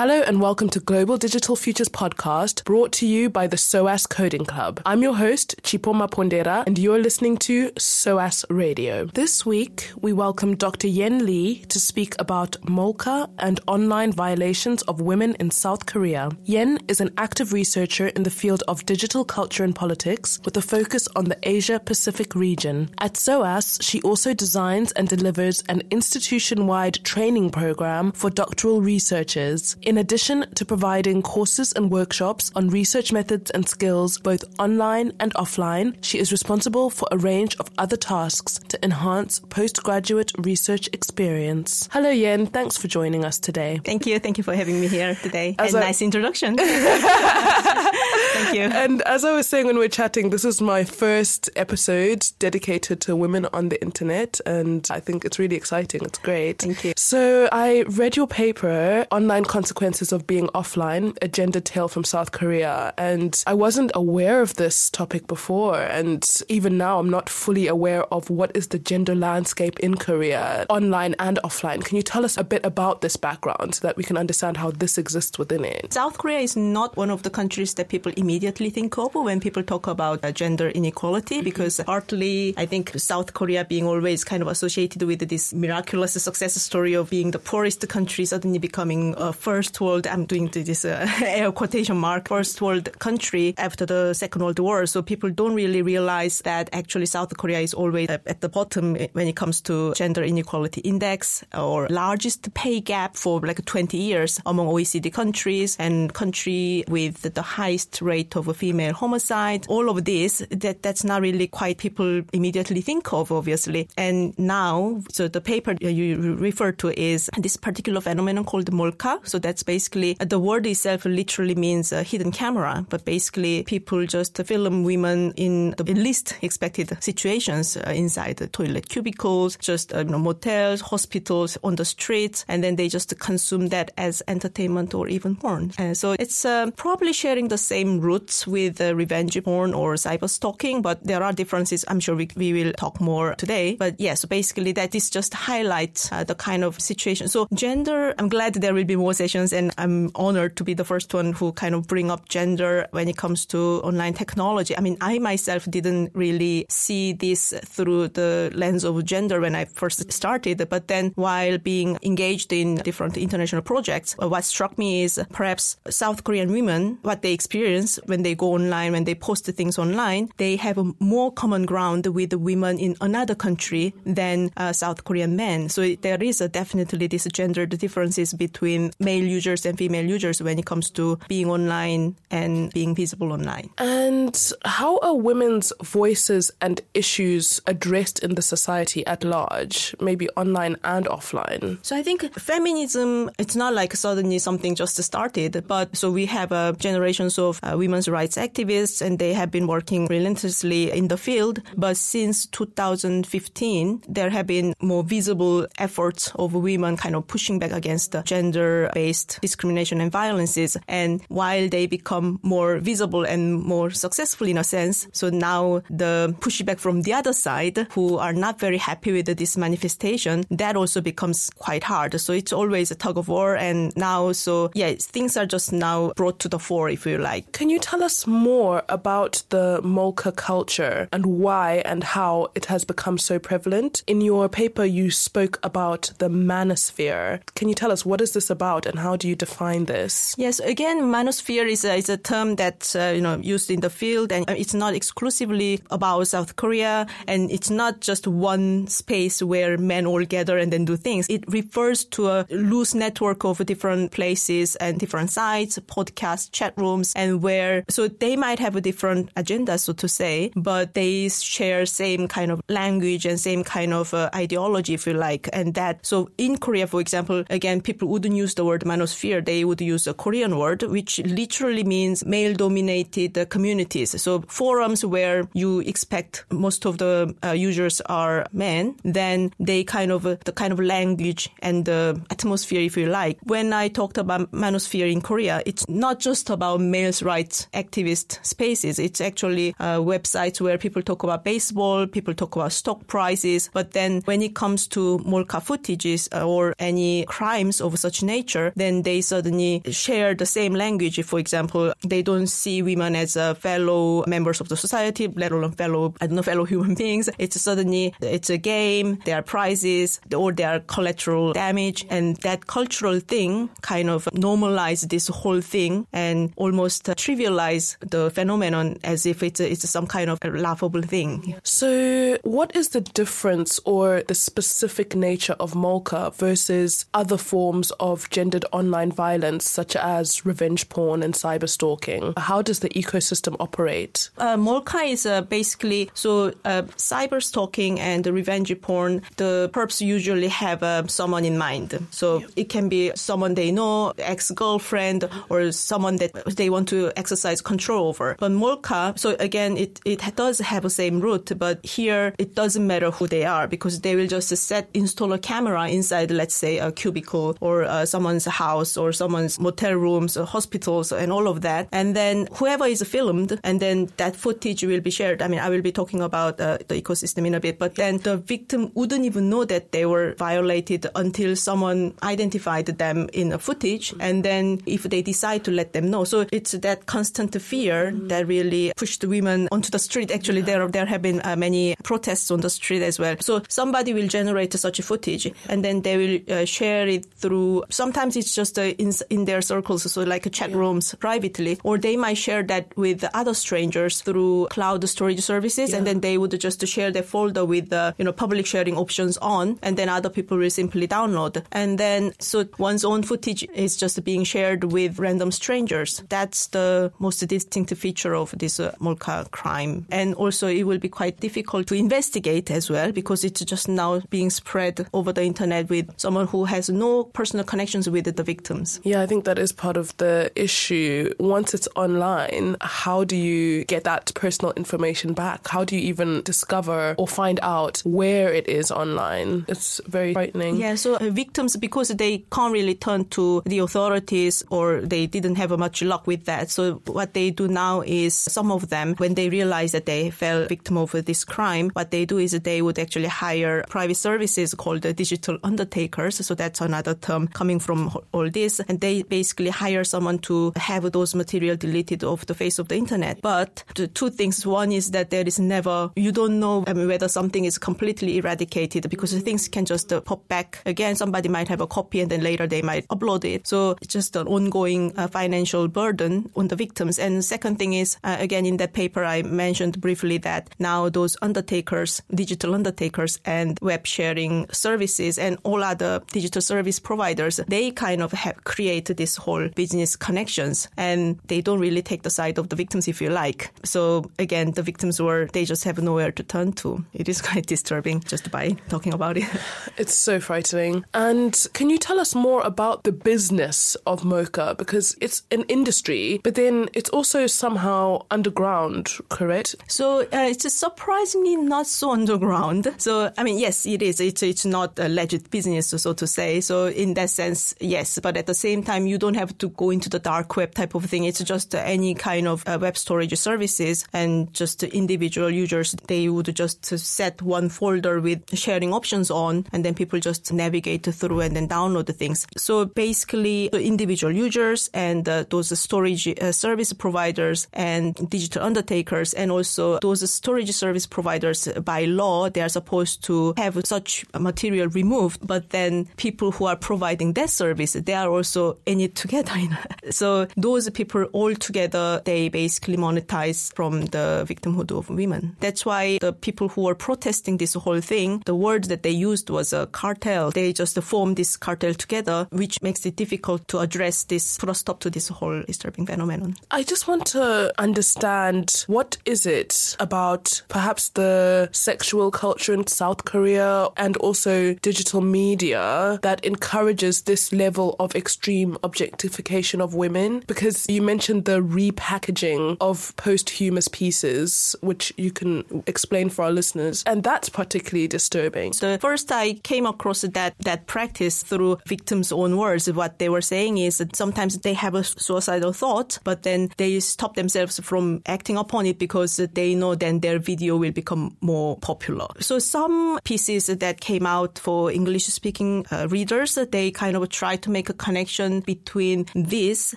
Hello and welcome to Global Digital Futures podcast brought to you by the SOAS Coding Club. I'm your host, Chipoma Pondera, and you're listening to SOAS Radio. This week, we welcome Dr. Yenn Lee to speak about Molka and online violations of women in South Korea. Yenn is an active researcher in the field of digital culture and politics with a focus on the Asia Pacific region. At SOAS, she also designs and delivers an institution wide training program for doctoral researchers. Addition to providing courses and workshops on research methods and skills both online and offline, she is responsible for a range of other tasks to enhance postgraduate research experience. Hello, Yenn. Thanks for joining us today. Thank you. Thank you for having me here today. As and a- nice introduction. Thank you. And as I was saying when we were chatting, this is my first episode dedicated to women on the internet, and I think it's really exciting. It's great. Thank you. So I read your paper, Online Consequences consequences of being offline, a gender tale from South Korea. And I wasn't aware of this topic before. And even now, I'm not fully aware of what is the gender landscape in Korea, online and offline. Can you tell us a bit about this background so that we can understand how this exists within it? South Korea is not one of the countries that people immediately think of when people talk about uh, gender inequality mm-hmm. because partly I think South Korea being always kind of associated with this miraculous success story of being the poorest country suddenly becoming a first first world, I'm doing this uh, air quotation mark, first world country after the Second World War. So people don't really realize that actually South Korea is always at the bottom when it comes to gender inequality index or largest pay gap for like 20 years among OECD countries and country with the highest rate of female homicide. All of this, that, that's not really quite people immediately think of, obviously. And now, so the paper you refer to is this particular phenomenon called Molka. So that basically the word itself literally means a hidden camera, but basically people just film women in the least expected situations uh, inside the toilet cubicles, just uh, you know, motels, hospitals, on the streets, and then they just consume that as entertainment or even porn. So it's uh, probably sharing the same roots with uh, revenge porn or cyber stalking, but there are differences. I'm sure we, we will talk more today. But yes, yeah, so basically that is just highlights uh, the kind of situation. So gender, I'm glad there will be more sessions and I'm honored to be the first one who kind of bring up gender when it comes to online technology. I mean, I myself didn't really see this through the lens of gender when I first started, but then while being engaged in different international projects, what struck me is perhaps South Korean women, what they experience when they go online, when they post things online, they have more common ground with women in another country than uh, South Korean men. So there is definitely this gender differences between male users and female users when it comes to being online and being visible online. And how are women's voices and issues addressed in the society at large, maybe online and offline? So I think feminism, it's not like suddenly something just started, but so we have uh, generations of uh, women's rights activists and they have been working relentlessly in the field. But since 2015, there have been more visible efforts of women kind of pushing back against gender based against discrimination and violences. And while they become more visible and more successful in a sense, so now the pushback from the other side who are not very happy with this manifestation, that also becomes quite hard. So it's always a tug of war. And now, so yeah, things are just now brought to the fore, if you like. Can you tell us more about the Molka culture and why and how it has become so prevalent? In your paper, you spoke about the manosphere. Can you tell us what is this about and how do you define this? Yes, again, manosphere is a, is a term that uh, you know used in the field, and it's not exclusively about South Korea, and it's not just one space where men all gather and then do things. It refers to a loose network of different places and different sites, podcasts, chat rooms, and where so they might have a different agenda, so to say, but they share same kind of language and same kind of uh, ideology, if you like, and that. So in Korea, for example, again, people wouldn't use the word manosphere, they would use a Korean word, which literally means male dominated communities. So forums where you expect most of the uh, users are men, then they kind of, uh, the kind of language and the atmosphere, if you like. When I talked about manosphere in Korea, it's not just about males' rights activist spaces. It's actually uh, websites where people talk about baseball, people talk about stock prices. But then when it comes to molka footages uh, or any crimes of such nature, then then they suddenly share the same language. For example, they don't see women as a fellow members of the society, let alone fellow, I don't know, fellow human beings. It's suddenly, it's a game, there are prizes, or there are collateral damage. And that cultural thing kind of normalize this whole thing and almost uh, trivialize the phenomenon as if it's, it's some kind of laughable thing. So, what is the difference or the specific nature of Molka versus other forms of gendered online violence, such as revenge porn and cyber stalking? How does the ecosystem operate? Uh, Molka is uh, basically so uh, cyber stalking and revenge porn. The perps usually have uh, someone in mind. So it can be someone they know, ex girlfriend, or someone that they want to exercise control over. But Molka, so again, it, it does have the same root, but here it doesn't matter who they are because they will just set install a camera inside, let's say, a cubicle or uh, someone's house or someone's motel rooms, or hospitals, and all of that. And then whoever is filmed, and then that footage will be shared. I mean, I will be talking about uh, the ecosystem in a bit, but then the victim wouldn't even know that they were violated until someone identified them in a footage, and then if they decide to let them know. So it's that constant fear that really pushed women onto the street. Actually, there there have been uh, many protests on the street as well. So somebody will generate such footage, and then they will uh, share it through. Sometimes it's just uh, in in their circles, so like chat rooms privately, or they might share that with other strangers through cloud storage services, yeah. and then they would just share their folder with the you know public sharing options on, and then other people will simply download, and then so one's own footage is just being shared with random strangers. That's the most distinctive feature of this uh, Molka crime, and also it will be quite difficult to investigate as well because it's just now being spread over the internet with someone who has no personal connections with the victims. Yeah, I think that is part of the issue. Once it's online, how do you get that personal information back? How do you even discover or find out where it is online? It's very frightening. Yeah, so uh, victims, because they can't really turn to the authorities or they didn't have much luck with that. So what they do now is some of them, when they realize that they fell victim of this crime, what they do is they would actually hire private services called digital undertakers. So that's another term coming from all this. And they basically hire someone to have those material deleted off the face of the internet. But the two things. One is that there is never, you don't know I mean, whether something is completely eradicated because things can just uh, pop back again. Somebody might have a copy and then later they might upload it. So it's just an ongoing uh, financial burden on the victims. And second thing is, uh, again, in that paper, I mentioned briefly that now those undertakers, digital undertakers and web sharing services and all other digital service providers, they kind of have created this whole business connections and they don't really take the side of the victims, if you like. So again, the victims were, they just have nowhere to turn to. It is quite disturbing just by talking about it. It's so frightening. And can you tell us more about the business of Molka? Because it's an industry, but then it's also somehow underground, correct? So uh, it's surprisingly not so underground. So, I mean, yes, it is. It's, it's not a legit business, so to say. So in that sense, yes. But at the same time, you don't have to go into the dark web type of thing. It's just any kind of uh, web storage services and just individual users. They would just set one folder with sharing options on and then people just navigate through and then download the things. So basically, the individual users and uh, those storage uh, service providers and digital undertakers and also those storage service providers by law, they are supposed to have such material removed, but then people who are providing that service, they are also in it together. so those people all together, they basically monetize from the victimhood of women. That's why the people who were protesting this whole thing, the word that they used was a cartel. They just formed this cartel together, which makes it difficult to address this, put a stop to this whole disturbing phenomenon. I just want to understand what is it about perhaps the sexual culture in South Korea and also digital media that encourages this level of extreme objectification of women? Because you mentioned the repackaging of posthumous pieces, which you can explain for our listeners, and that's particularly disturbing. The first I came across that that practice through victims' own words. What they were saying is that sometimes they have a suicidal thought, but then they stop themselves from acting upon it because they know then their video will become more popular. So some pieces that came out for English speaking uh, readers, they kind of try to make make a connection between this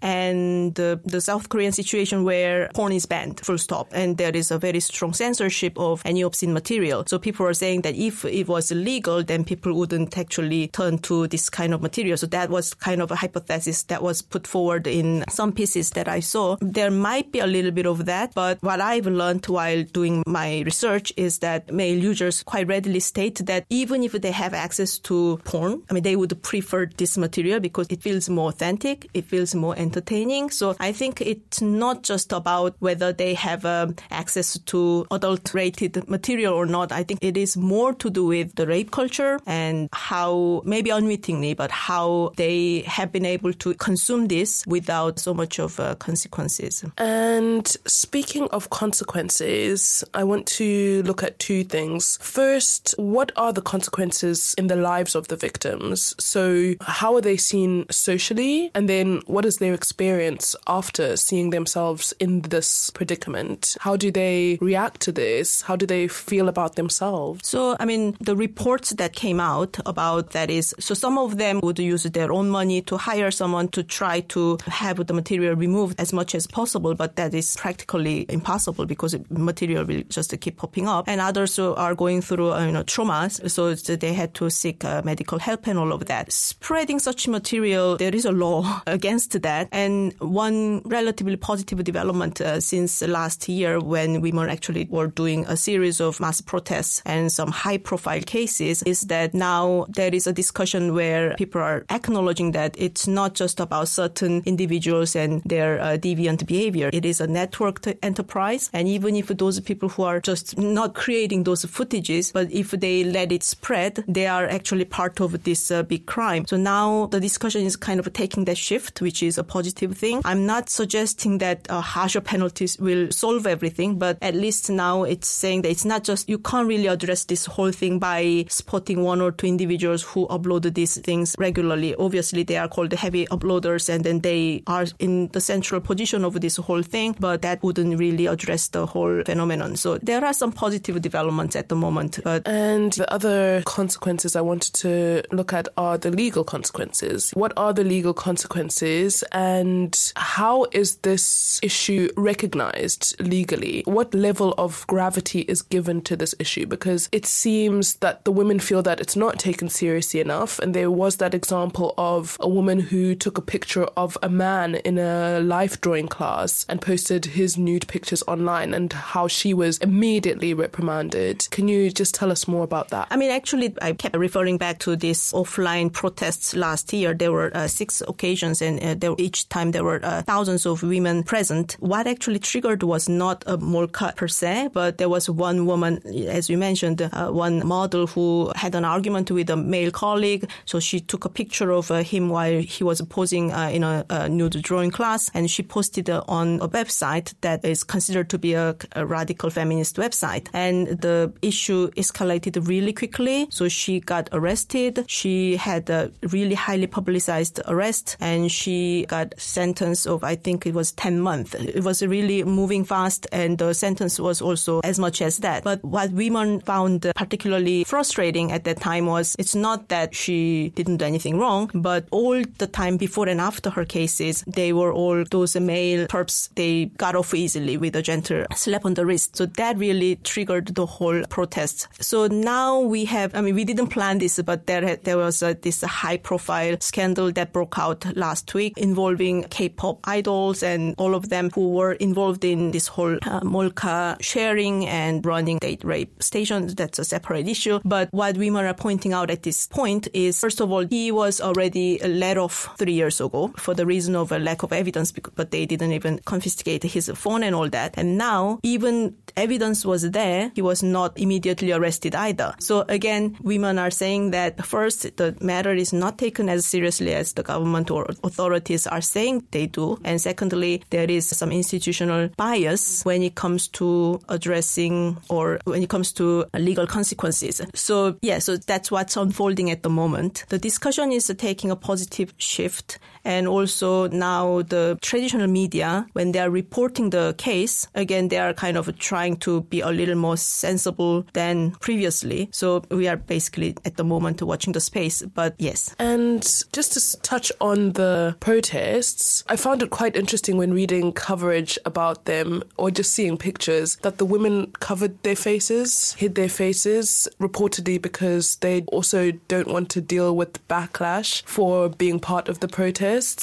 and the, the South Korean situation where porn is banned, full stop. And there is a very strong censorship of any obscene material. So people are saying that if it was illegal, then people wouldn't actually turn to this kind of material. So that was kind of a hypothesis that was put forward in some pieces that I saw. There might be a little bit of that, but what I've learned while doing my research is that male users quite readily state that even if they have access to porn, I mean, they would prefer this material because it feels more authentic, it feels more entertaining. So I think it's not just about whether they have um, access to adult-rated material or not. I think it is more to do with the rape culture and how, maybe unwittingly, but how they have been able to consume this without so much of uh, consequences. And speaking of consequences, I want to look at two things. First, what are the consequences in the lives of the victims? So, how are they seen socially? And then, what is their experience after seeing themselves in this predicament? How do they react to this? How do they feel about themselves? So, I mean, the reports that came out about that is so some of them would use their own money to hire someone to try to have the material removed as much as possible, but that is practically impossible because material will just keep popping up. And others are going through, uh, you know, traumas, so they had to seek uh, medical help and all of that. Spreading such material, there is a law against that. And one relatively positive development uh, since last year when women actually were doing a series of mass protests and some high profile cases is that now there is a discussion where people are acknowledging that it's not just about certain individuals and their uh, deviant behavior. It is a networked enterprise. And even if those people who are just not creating those footages, but if they let it spread, they are actually part of this uh, big crime. So now the discussion is kind of taking that shift, which is a positive thing. I'm not suggesting that uh, harsher penalties will solve everything, but at least now it's saying that it's not just, you can't really address this whole thing by spotting one or two individuals who upload these things regularly. Obviously, they are called heavy uploaders and then they are in the central position of this whole thing, but that wouldn't really address the whole phenomenon. So there are some positive developments at the moment. But and the other consequences I wanted to look at are the legal consequences. What are the legal consequences and how is this issue recognized legally? What level of gravity is given to this issue? Because it seems that the women feel that it's not taken seriously enough. And there was that example of a woman who took a picture of a man in a life drawing class and posted his nude pictures online and how she was immediately reprimanded. Can you just tell us more about that? I mean, actually, I kept referring back to these offline protests last year. There were uh, six occasions, and uh, there, each time there were uh, thousands of women present. What actually triggered was not a molka per se, but there was one woman, as you mentioned, uh, one model who had an argument with a male colleague. So she took a picture of uh, him while he was posing uh, in a, a, nude drawing class, and she posted on a website that is considered to be a, a radical feminist website. And the issue escalated really quickly. So she got arrested. She had a really highly publicized arrest and she got sentence of, I think it was 10 months. It was really moving fast and the sentence was also as much as that. But what women found particularly frustrating at that time was it's not that she didn't do anything wrong, but all the time before and after her cases, they were all those male perps, they got off easily with a gentle slap on the wrist. So that really triggered the whole protest. So now we have, I mean, we didn't plan this, but there, there was a, this high profile scandal that broke out last week involving K-pop idols and all of them who were involved in this whole uh, molka sharing and running date rape stations. That's a separate issue. But what women are pointing out at this point is, first of all, he was already let off three years ago for the reason of a lack of evidence, but they didn't even confiscate his phone and all that. And now, even evidence was there, he was not immediately arrested either. So again, women are saying that first, the matter is not taken as seriously as the government or authorities are saying they do. And secondly, there is some institutional bias when it comes to addressing or when it comes to legal consequences. So yeah, so that's what's unfolding at the moment. The discussion is taking a positive shift. And also now the traditional media, when they are reporting the case, again, they are kind of trying to be a little more sensible than previously. So we are basically at the moment watching the space, but yes. And just to touch on the protests, I found it quite interesting when reading coverage about them or just seeing pictures that the women covered their faces, hid their faces, reportedly because they also don't want to deal with backlash for being part of the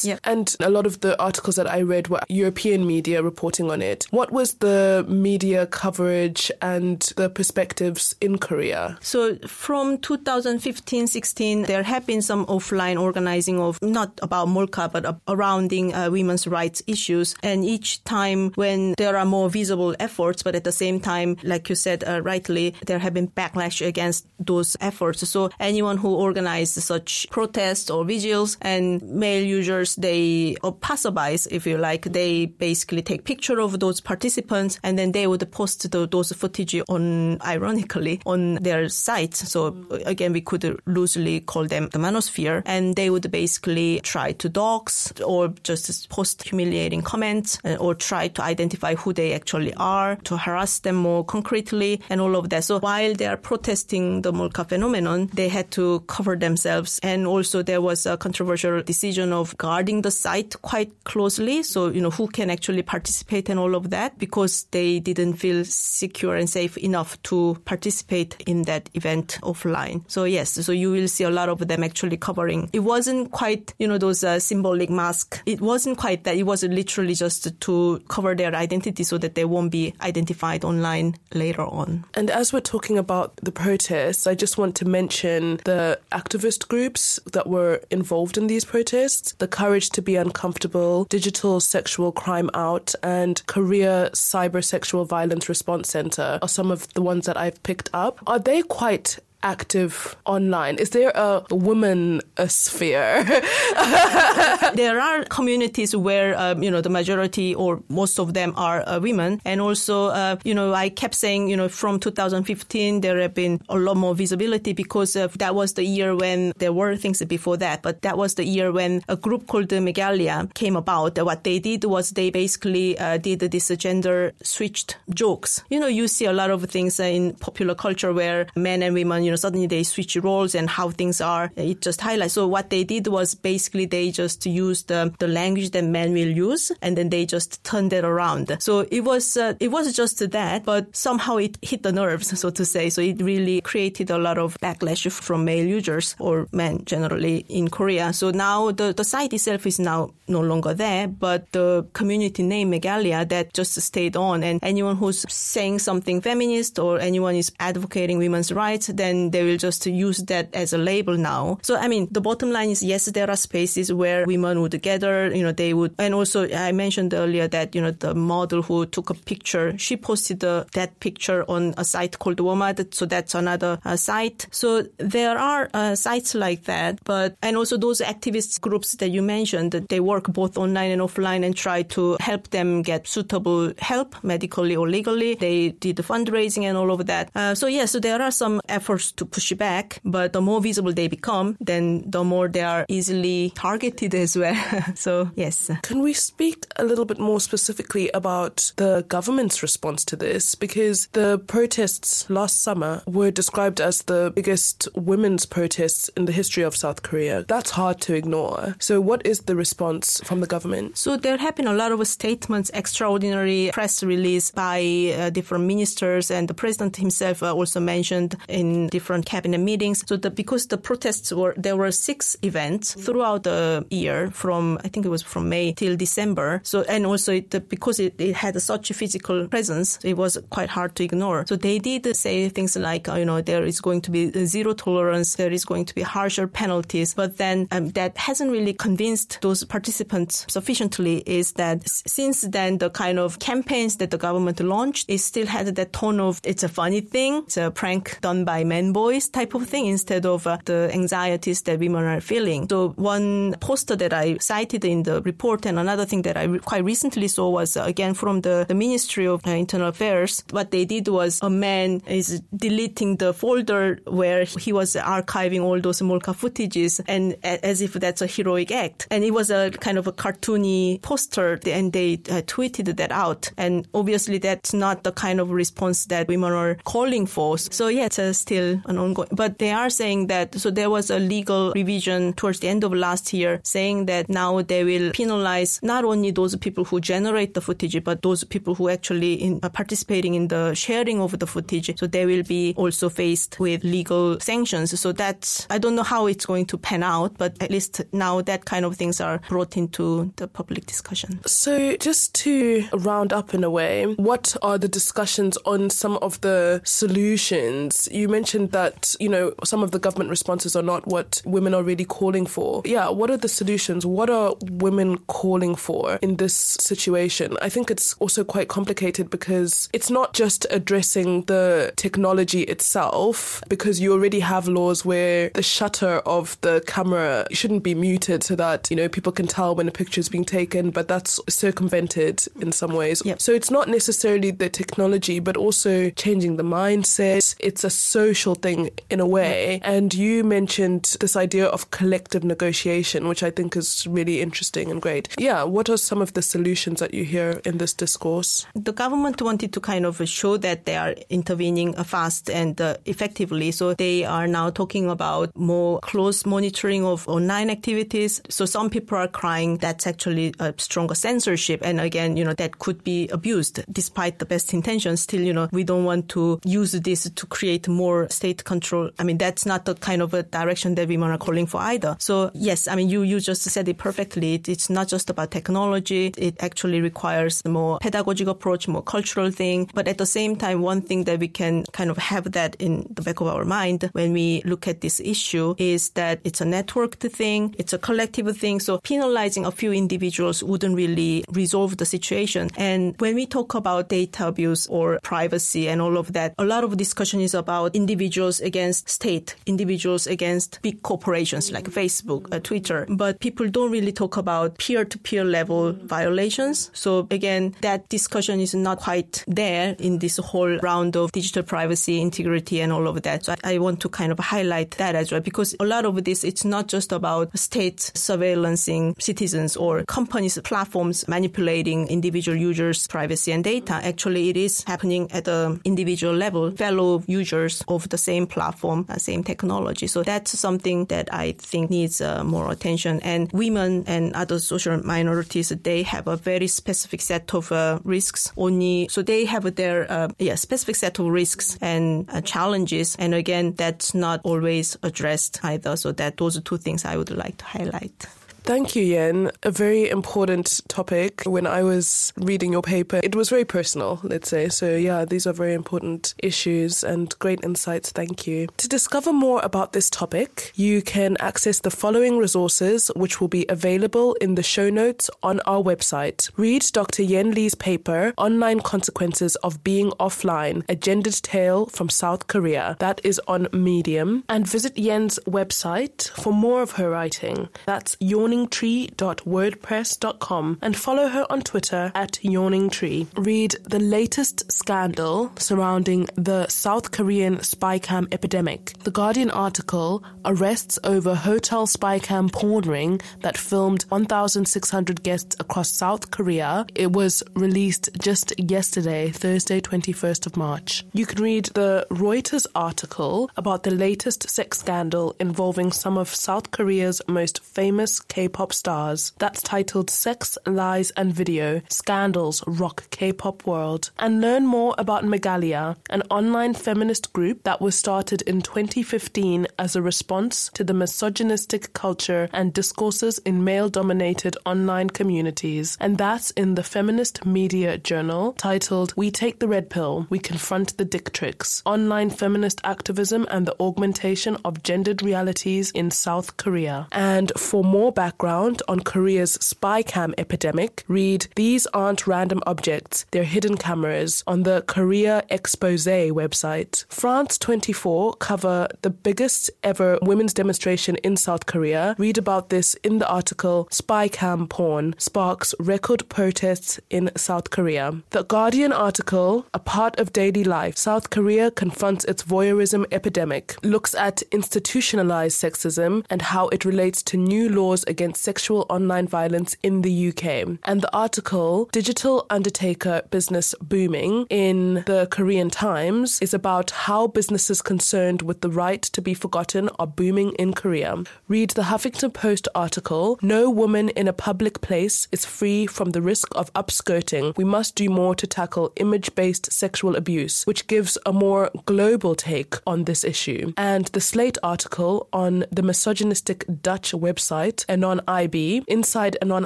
Yeah. And a lot of the articles that I read were European media reporting on it. What was the media coverage and the perspectives in Korea? So from 2015 16, there have been some offline organizing of not about Molka, but surrounding uh, women's rights issues. And each time when there are more visible efforts, but at the same time, like you said uh, rightly, there have been backlash against those efforts. So anyone who organized such protests or vigils and male users, they, or passerbys, if you like, they basically take picture of those participants and then they would post the, those footage on, ironically, on their site. So again, we could loosely call them the manosphere and they would basically try to dox or just post humiliating comments uh, or try to identify who they actually are to harass them more concretely and all of that. So while they are protesting the Molka phenomenon, they had to cover themselves. And also there was a controversial decision of guarding the site quite closely. So, you know, who can actually participate and all of that because they didn't feel secure and safe enough to participate in that event offline. So yes, so you will see a lot of them actually covering. It wasn't quite, you know, those uh, symbolic masks. It wasn't quite that. It was literally just to cover their identity so that they won't be identified online later on. And as we're talking about the protests, I just want to mention the activist groups that were involved in these protests the Courage to Be Uncomfortable, Digital Sexual Crime Out, and Korea Cyber Sexual Violence Response Center are some of the ones that I've picked up. Are they quite active online? Is there a woman sphere? there are communities where um, you know the majority or most of them are uh, women, and also uh, you know I kept saying you know from 2015 there have been a lot more visibility because that was the year when there were things before that, but that was the year when a group called the Megalia came about. What they did was they basically uh, did this gender switched jokes. You know you see a lot of things in popular culture where men and women you you know, suddenly they switch roles and how things are. It just highlights. So what they did was basically they just used the, the language that men will use and then they just turned it around. So it was, uh, it was just that, but somehow it hit the nerves, so to say. So it really created a lot of backlash from male users or men generally in Korea. So now the, the site itself is now no longer there, but the community name Megalia that just stayed on and anyone who's saying something feminist or anyone is advocating women's rights, then they will just use that as a label now. So, I mean, the bottom line is yes, there are spaces where women would gather, you know, they would, and also I mentioned earlier that, you know, the model who took a picture, she posted that picture on a site called WOMAD. So that's another uh, site. So there are uh, sites like that, but, and also those activist groups that you mentioned, they work both online and offline and try to help them get suitable help medically or legally. They did the fundraising and all of that. Uh, so yes, yeah, so there are some efforts to push it back, but the more visible they become, then the more they are easily targeted as well. so, yes. Can we speak a little bit more specifically about the government's response to this? Because the protests last summer were described as the biggest women's protests in the history of South Korea. That's hard to ignore. So, what is the response from the government? So, there have been a lot of statements, extraordinary press release by uh, different ministers, and the president himself uh, also mentioned in different cabinet meetings. So the, because the protests were, there were six events throughout the year from, I think it was from May till December. So, and also it, because it, it had such a physical presence, it was quite hard to ignore. So they did say things like, you know, there is going to be zero tolerance, there is going to be harsher penalties. But then um, that hasn't really convinced those participants sufficiently is that since then the kind of campaigns that the government launched, it still had that tone of it's a funny thing, it's a prank done by men boys type of thing instead of uh, the anxieties that women are feeling. So one poster that I cited in the report and another thing that I re- quite recently saw was uh, again from the, the Ministry of uh, Internal Affairs. What they did was a man is deleting the folder where he was archiving all those Molka footages and as if that's a heroic act. And it was a kind of a cartoony poster and they uh, tweeted that out. And obviously that's not the kind of response that women are calling for. So yeah, it's uh, still an ongoing. But they are saying that, so there was a legal revision towards the end of last year saying that now they will penalize not only those people who generate the footage, but those people who actually in, are participating in the sharing of the footage. So they will be also faced with legal sanctions. So that's, I don't know how it's going to pan out, but at least now that kind of things are brought into the public discussion. So just to round up in a way, what are the discussions on some of the solutions? You mentioned that, you know, some of the government responses are not what women are really calling for. Yeah, what are the solutions? What are women calling for in this situation? I think it's also quite complicated because it's not just addressing the technology itself, because you already have laws where the shutter of the camera shouldn't be muted so that, you know, people can tell when a picture is being taken, but that's circumvented in some ways. Yep. So it's not necessarily the technology, but also changing the mindset. It's a social thing in a way. And you mentioned this idea of collective negotiation, which I think is really interesting and great. Yeah, what are some of the solutions that you hear in this discourse? The government wanted to kind of show that they are intervening fast and uh, effectively. So they are now talking about more close monitoring of online activities. So some people are crying that's actually a stronger censorship. And again, you know, that could be abused despite the best intentions. Still, you know, we don't want to use this to create more state control. I mean, that's not the kind of a direction that women are calling for either. So yes, I mean, you, you just said it perfectly. It, it's not just about technology. It actually requires more pedagogic approach, more cultural thing. But at the same time, one thing that we can kind of have that in the back of our mind when we look at this issue is that it's a networked thing. It's a collective thing. So penalizing a few individuals wouldn't really resolve the situation. And when we talk about data abuse or privacy and all of that, a lot of discussion is about individuals against state, individuals against big corporations like Facebook, uh, Twitter. But people don't really talk about peer to peer level violations. So again, that discussion is not quite there in this whole round of digital privacy, integrity, and all of that. So I, I want to kind of highlight that as well because a lot of this, it's not just about state surveillancing citizens or companies, platforms manipulating individual users' privacy and data. Actually, it is happening at the individual level, fellow users of the same platform, uh, same technology. So that's something that I think needs uh, more attention. And women and other social minorities, they have a very specific set of uh, risks. Only so they have their yeah specific set of risks and challenges. And again, that's not always addressed either. So that those are two things I would like to highlight. Thank you, Yenn. A very important topic. When I was reading your paper, it was very personal, let's say. So, yeah, these are very important issues and great insights. Thank you. To discover more about this topic, you can access the following resources, which will be available in the show notes on our website. Read Dr. Yenn Lee's paper, Online Consequences of Being Offline A Gendered Tale from South Korea. That is on Medium. And visit Yenn's website for more of her writing. That's your yawningtree.wordpress.com and follow her on Twitter at yawningtree. Read the latest scandal surrounding the South Korean spy spycam epidemic. The Guardian article arrests over hotel spy spycam porn ring that filmed 1,600 guests across South Korea. It was released just yesterday, Thursday, 21st of March. You can read the Reuters article about the latest sex scandal involving some of South Korea's most famous K-pop stars. That's titled Sex, Lies and Video Scandals Rock K-pop World. And learn more about Megalia, an online feminist group that was started in 2015 as a response to the misogynistic culture and discourses in male-dominated online communities. And that's in the Feminist Media Journal titled We Take the Red Pill, We Confront the DickTrix, Online Feminist Activism and the Augmentation of Gendered Realities in South Korea. And for more background on Korea's spy cam epidemic, read These Aren't Random Objects, They're Hidden Cameras on the Korea Expose website. France 24 cover the biggest ever women's demonstration in South Korea. Read about this in the article Spy Cam Porn Sparks Record Protests in South Korea. The Guardian article, A Part of Daily Life, South Korea Confronts Its Voyeurism Epidemic, looks at institutionalized sexism and how it relates to new laws against against sexual online violence in the UK. And the article, Digital Undertaker Business Booming in the Korean Times, is about how businesses concerned with the right to be forgotten are booming in Korea. Read the Huffington Post article No woman in a public place is free from the risk of upskirting. We must do more to tackle image based sexual abuse, which gives a more global take on this issue. And the Slate article on the misogynistic Dutch website, Anon IB, inside Anon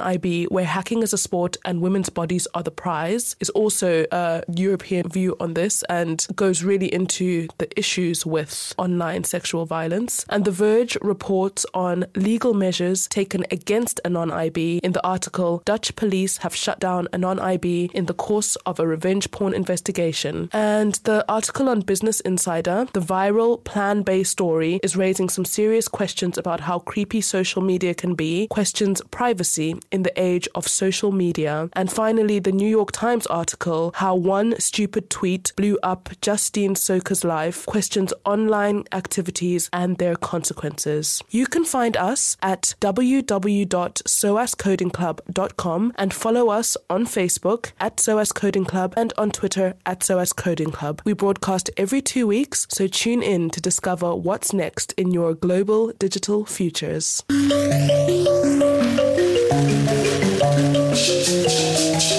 IB, where hacking is a sport and women's bodies are the prize, is also a European view on this and goes really into the issues with online sexual violence. And The Verge reports on legal measures taken against Anon IB. in the article Dutch police have shut down Anon IB in the course of a revenge porn investigation. And the article on Business Insider, the viral Plane Bae story, is raising some serious questions about how creepy social media can be, questions privacy in the age of social media. And finally, the New York Times article, How One Stupid Tweet Blew Up Justine Sacco's Life, questions online activities and their consequences. You can find us at www.soascodingclub.com and follow us on Facebook at SOAS Coding Club and on Twitter at SOAS Coding Club. We broadcast every two weeks, so tune in to discover what's next in your global digital futures. Thank you.